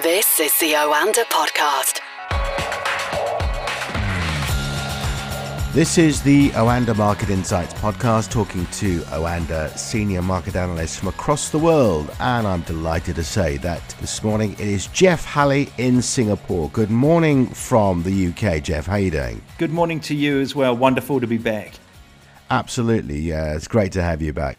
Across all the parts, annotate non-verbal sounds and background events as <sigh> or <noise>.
This is the Oanda Podcast. This is the Oanda Market Insights podcast, talking to Oanda senior market analysts from across the world. And I'm delighted to say that this morning it is Jeff Halley in Singapore. Good morning from the UK, Jeff. How are you doing? Good morning to you as well. Wonderful to be back. Absolutely. Yeah, it's great to have you back.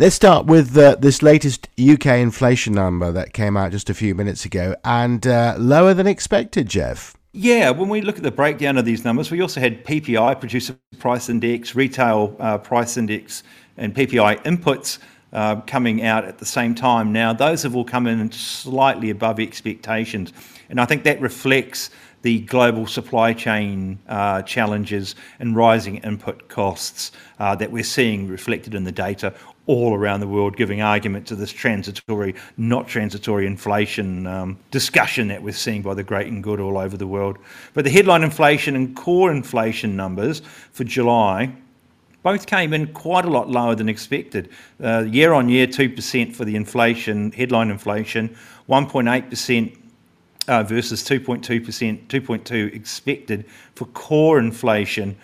Let's start with uh, this latest UK inflation number that came out just a few minutes ago and uh, lower than expected, Jeff. Yeah, when we look at the breakdown of these numbers, we also had PPI, Producer Price Index, Retail uh, Price Index, and PPI inputs uh, coming out at the same time. Now, those have all come in slightly above expectations, and I think that reflects the global supply chain uh, challenges and rising input costs uh, that we're seeing reflected in the data all around the world, giving argument to this transitory, not transitory inflation um, discussion that we're seeing by the great and good all over the world. But the headline inflation and core inflation numbers for July both came in quite a lot lower than expected. Uh, year on year, 2% for the inflation, headline inflation, 1.8% uh, versus 2.2%, 2.2 expected for core inflation.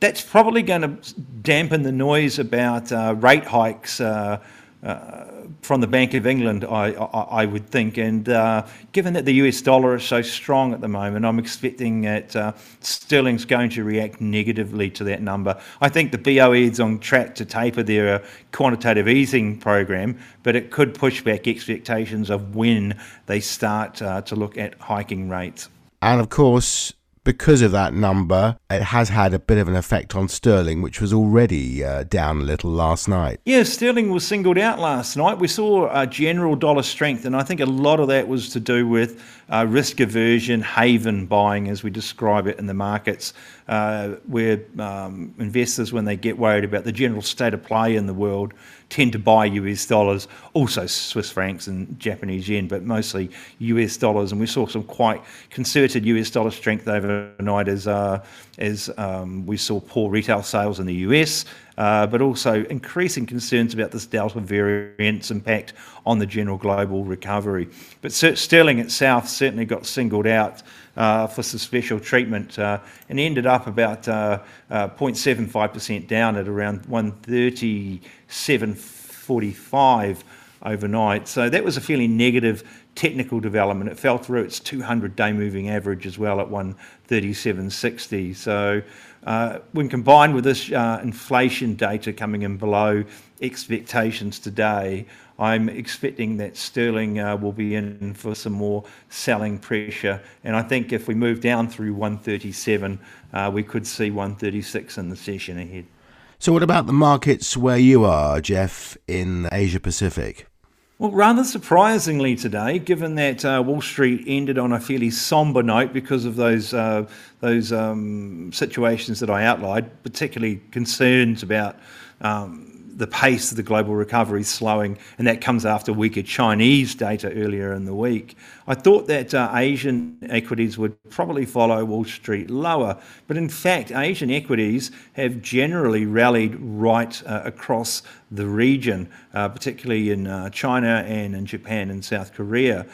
That's probably going to dampen the noise about uh, rate hikes uh, uh, from the Bank of England, I, I, I would think. And uh, given that the US dollar is so strong at the moment, I'm expecting that uh, sterling's going to react negatively to that number. I think the BOE is on track to taper their quantitative easing program, but it could push back expectations of when they start uh, to look at hiking rates. And of course, because of that number, it has had a bit of an effect on sterling, which was already uh, down a little last night. Yeah, sterling was singled out last night. We saw a general dollar strength, and I think a lot of that was to do with uh, risk aversion, haven buying, as we describe it in the markets, uh, where um, investors, when they get worried about the general state of play in the world, tend to buy US dollars, also Swiss francs and Japanese yen, but mostly US dollars. And we saw some quite concerted US dollar strength overnight as, uh, as um, we saw poor retail sales in the US. Uh, but also increasing concerns about this Delta variant's impact on the general global recovery. But sterling itself certainly got singled out uh, for some special treatment uh, and ended up about 0.75% uh, uh, down at around 137.45 overnight. So that was a fairly negative technical development. It fell through its 200 day moving average as well at 137.60. So uh, when combined with this uh, inflation data coming in below expectations today, I'm expecting that sterling uh, will be in for some more selling pressure. And I think if we move down through 137, uh, we could see 136 in the session ahead. So, what about the markets where you are, Jeff, in Asia Pacific? Well, rather surprisingly today, given that uh, Wall Street ended on a fairly somber note because of those uh, those um, situations that I outlined, particularly concerns about um, the pace of the global recovery is slowing, and that comes after weaker Chinese data earlier in the week. I thought that uh, Asian equities would probably follow Wall Street lower, but in fact, Asian equities have generally rallied right uh, across the region, uh, particularly in uh, China and in Japan and South Korea.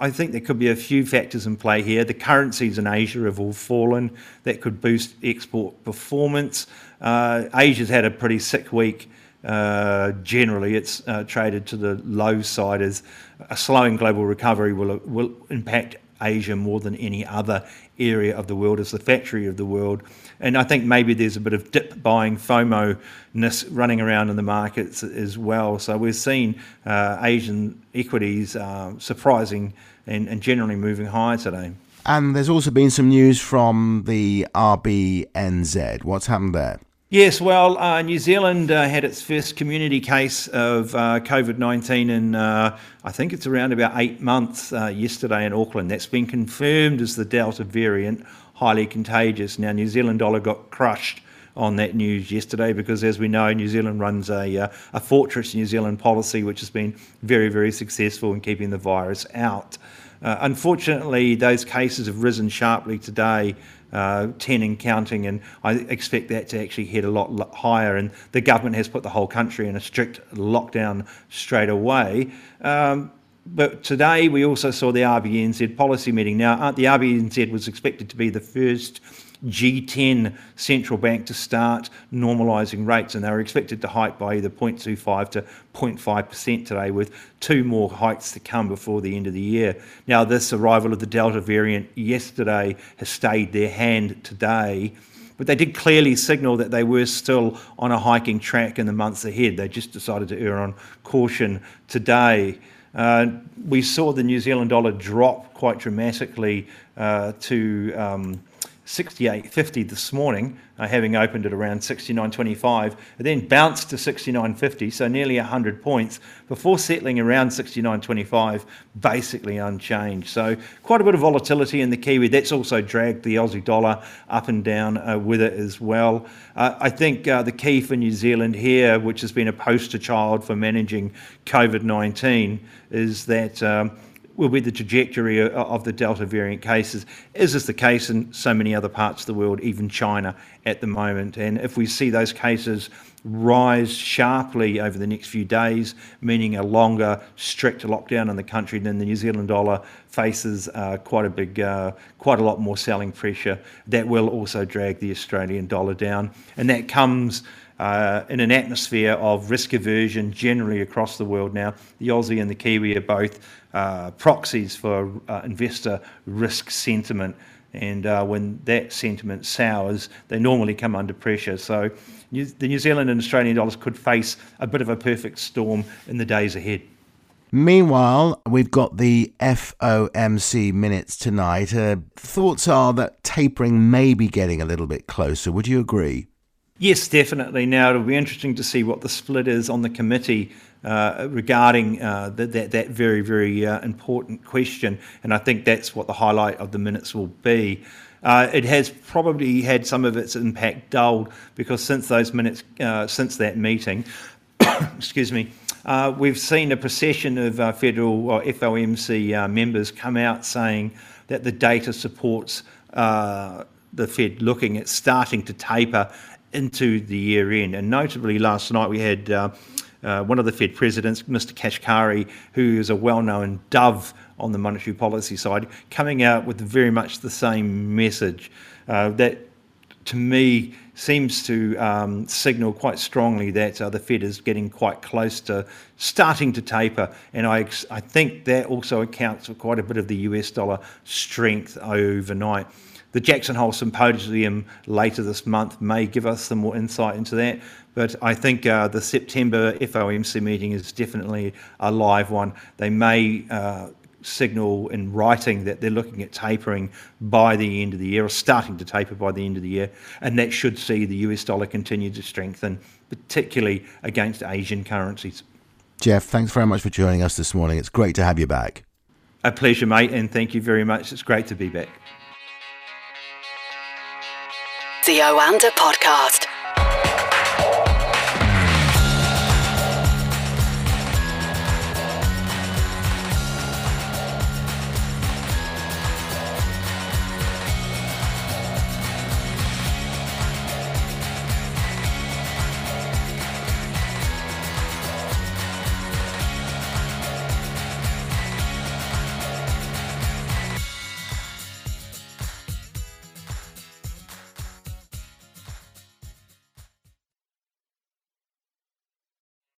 I think there could be a few factors in play here. The currencies in Asia have all fallen. That could boost export performance. Uh, Asia's had a pretty sick week. Uh, generally, it's uh, traded to the low side as a slowing global recovery will, will impact Asia more than any other area of the world as the factory of the world. And I think maybe there's a bit of dip buying FOMO-ness running around in the markets as well. So we're seeing uh, Asian equities uh, surprising and, and generally moving higher today. And there's also been some news from the RBNZ. What's happened there? Yes, well, uh, New Zealand uh, had its first community case of uh, COVID 19 in, uh, I think it's around about eight months uh, yesterday in Auckland. That's been confirmed as the Delta variant, highly contagious. Now, New Zealand dollar got crushed on that news yesterday because, as we know, New Zealand runs a, uh, a fortress New Zealand policy which has been very, very successful in keeping the virus out. unfortunately, those cases have risen sharply today 10 and counting, and I expect that to actually head a lot higher. And the government has put the whole country in a strict lockdown straight away. Um, but today we also saw the RBNZ policy meeting. Now, uh, the RBNZ was expected to be the first G10 central bank to start normalising rates, and they were expected to hike by either 0.25 to 0.5% today, with two more hikes to come before the end of the year. Now, this arrival of the Delta variant yesterday has stayed their hand today. But they did clearly signal that they were still on a hiking track in the months ahead. They just decided to err on caution today. Uh, we saw the New Zealand dollar drop quite dramatically uh, to um, 68.50 this morning, uh, having opened at around 69.25. It then bounced to 69.50, so nearly 100 points, before settling around 69.25, basically unchanged. So quite a bit of volatility in the Kiwi. That's also dragged the Aussie dollar up and down uh, with it as well. Uh, I think uh, the key for New Zealand here, which has been a poster child for managing COVID 19, is that. Um, will be the trajectory of the Delta variant cases, as is the case in so many other parts of the world, even China at the moment. And if we see those cases rise sharply over the next few days, meaning a longer, strict lockdown in the country, then the New Zealand dollar faces uh, quite a big, uh, quite a lot more selling pressure. That will also drag the Australian dollar down, and that comes uh, in an atmosphere of risk aversion generally across the world now. The Aussie and the Kiwi are both uh, proxies for uh, investor risk sentiment. And uh, when that sentiment sours, they normally come under pressure. So New- the New Zealand and Australian dollars could face a bit of a perfect storm in the days ahead. Meanwhile, we've got the FOMC minutes tonight. Uh, thoughts are that tapering may be getting a little bit closer. Would you agree? Yes, definitely. Now it'll be interesting to see what the split is on the committee uh, regarding uh, that that very very uh, important question, and I think that's what the highlight of the minutes will be. Uh, it has probably had some of its impact dulled because since those minutes, uh, since that meeting, <coughs> excuse me, uh, we've seen a procession of federal or FOMC members come out saying that the data supports the Fed looking at starting to taper into the year end. And notably, last night we had uh, uh, one of the Fed presidents, Mr. Kashkari, who is a well known dove on the monetary policy side, coming out with very much the same message. Uh, that to me seems to um, signal quite strongly that uh, the Fed is getting quite close to starting to taper, and I, I think that also accounts for quite a bit of the US dollar strength overnight. The Jackson Hole Symposium later this month may give us some more insight into that. But I think uh, the September FOMC meeting is definitely a live one. They may uh, signal in writing that they're looking at tapering by the end of the year, or starting to taper by the end of the year, and that should see the US dollar continue to strengthen, particularly against Asian currencies. Jeff, thanks very much for joining us this morning. It's great to have you back. A pleasure, mate, and thank you very much. It's great to be back. The Oanda Podcast.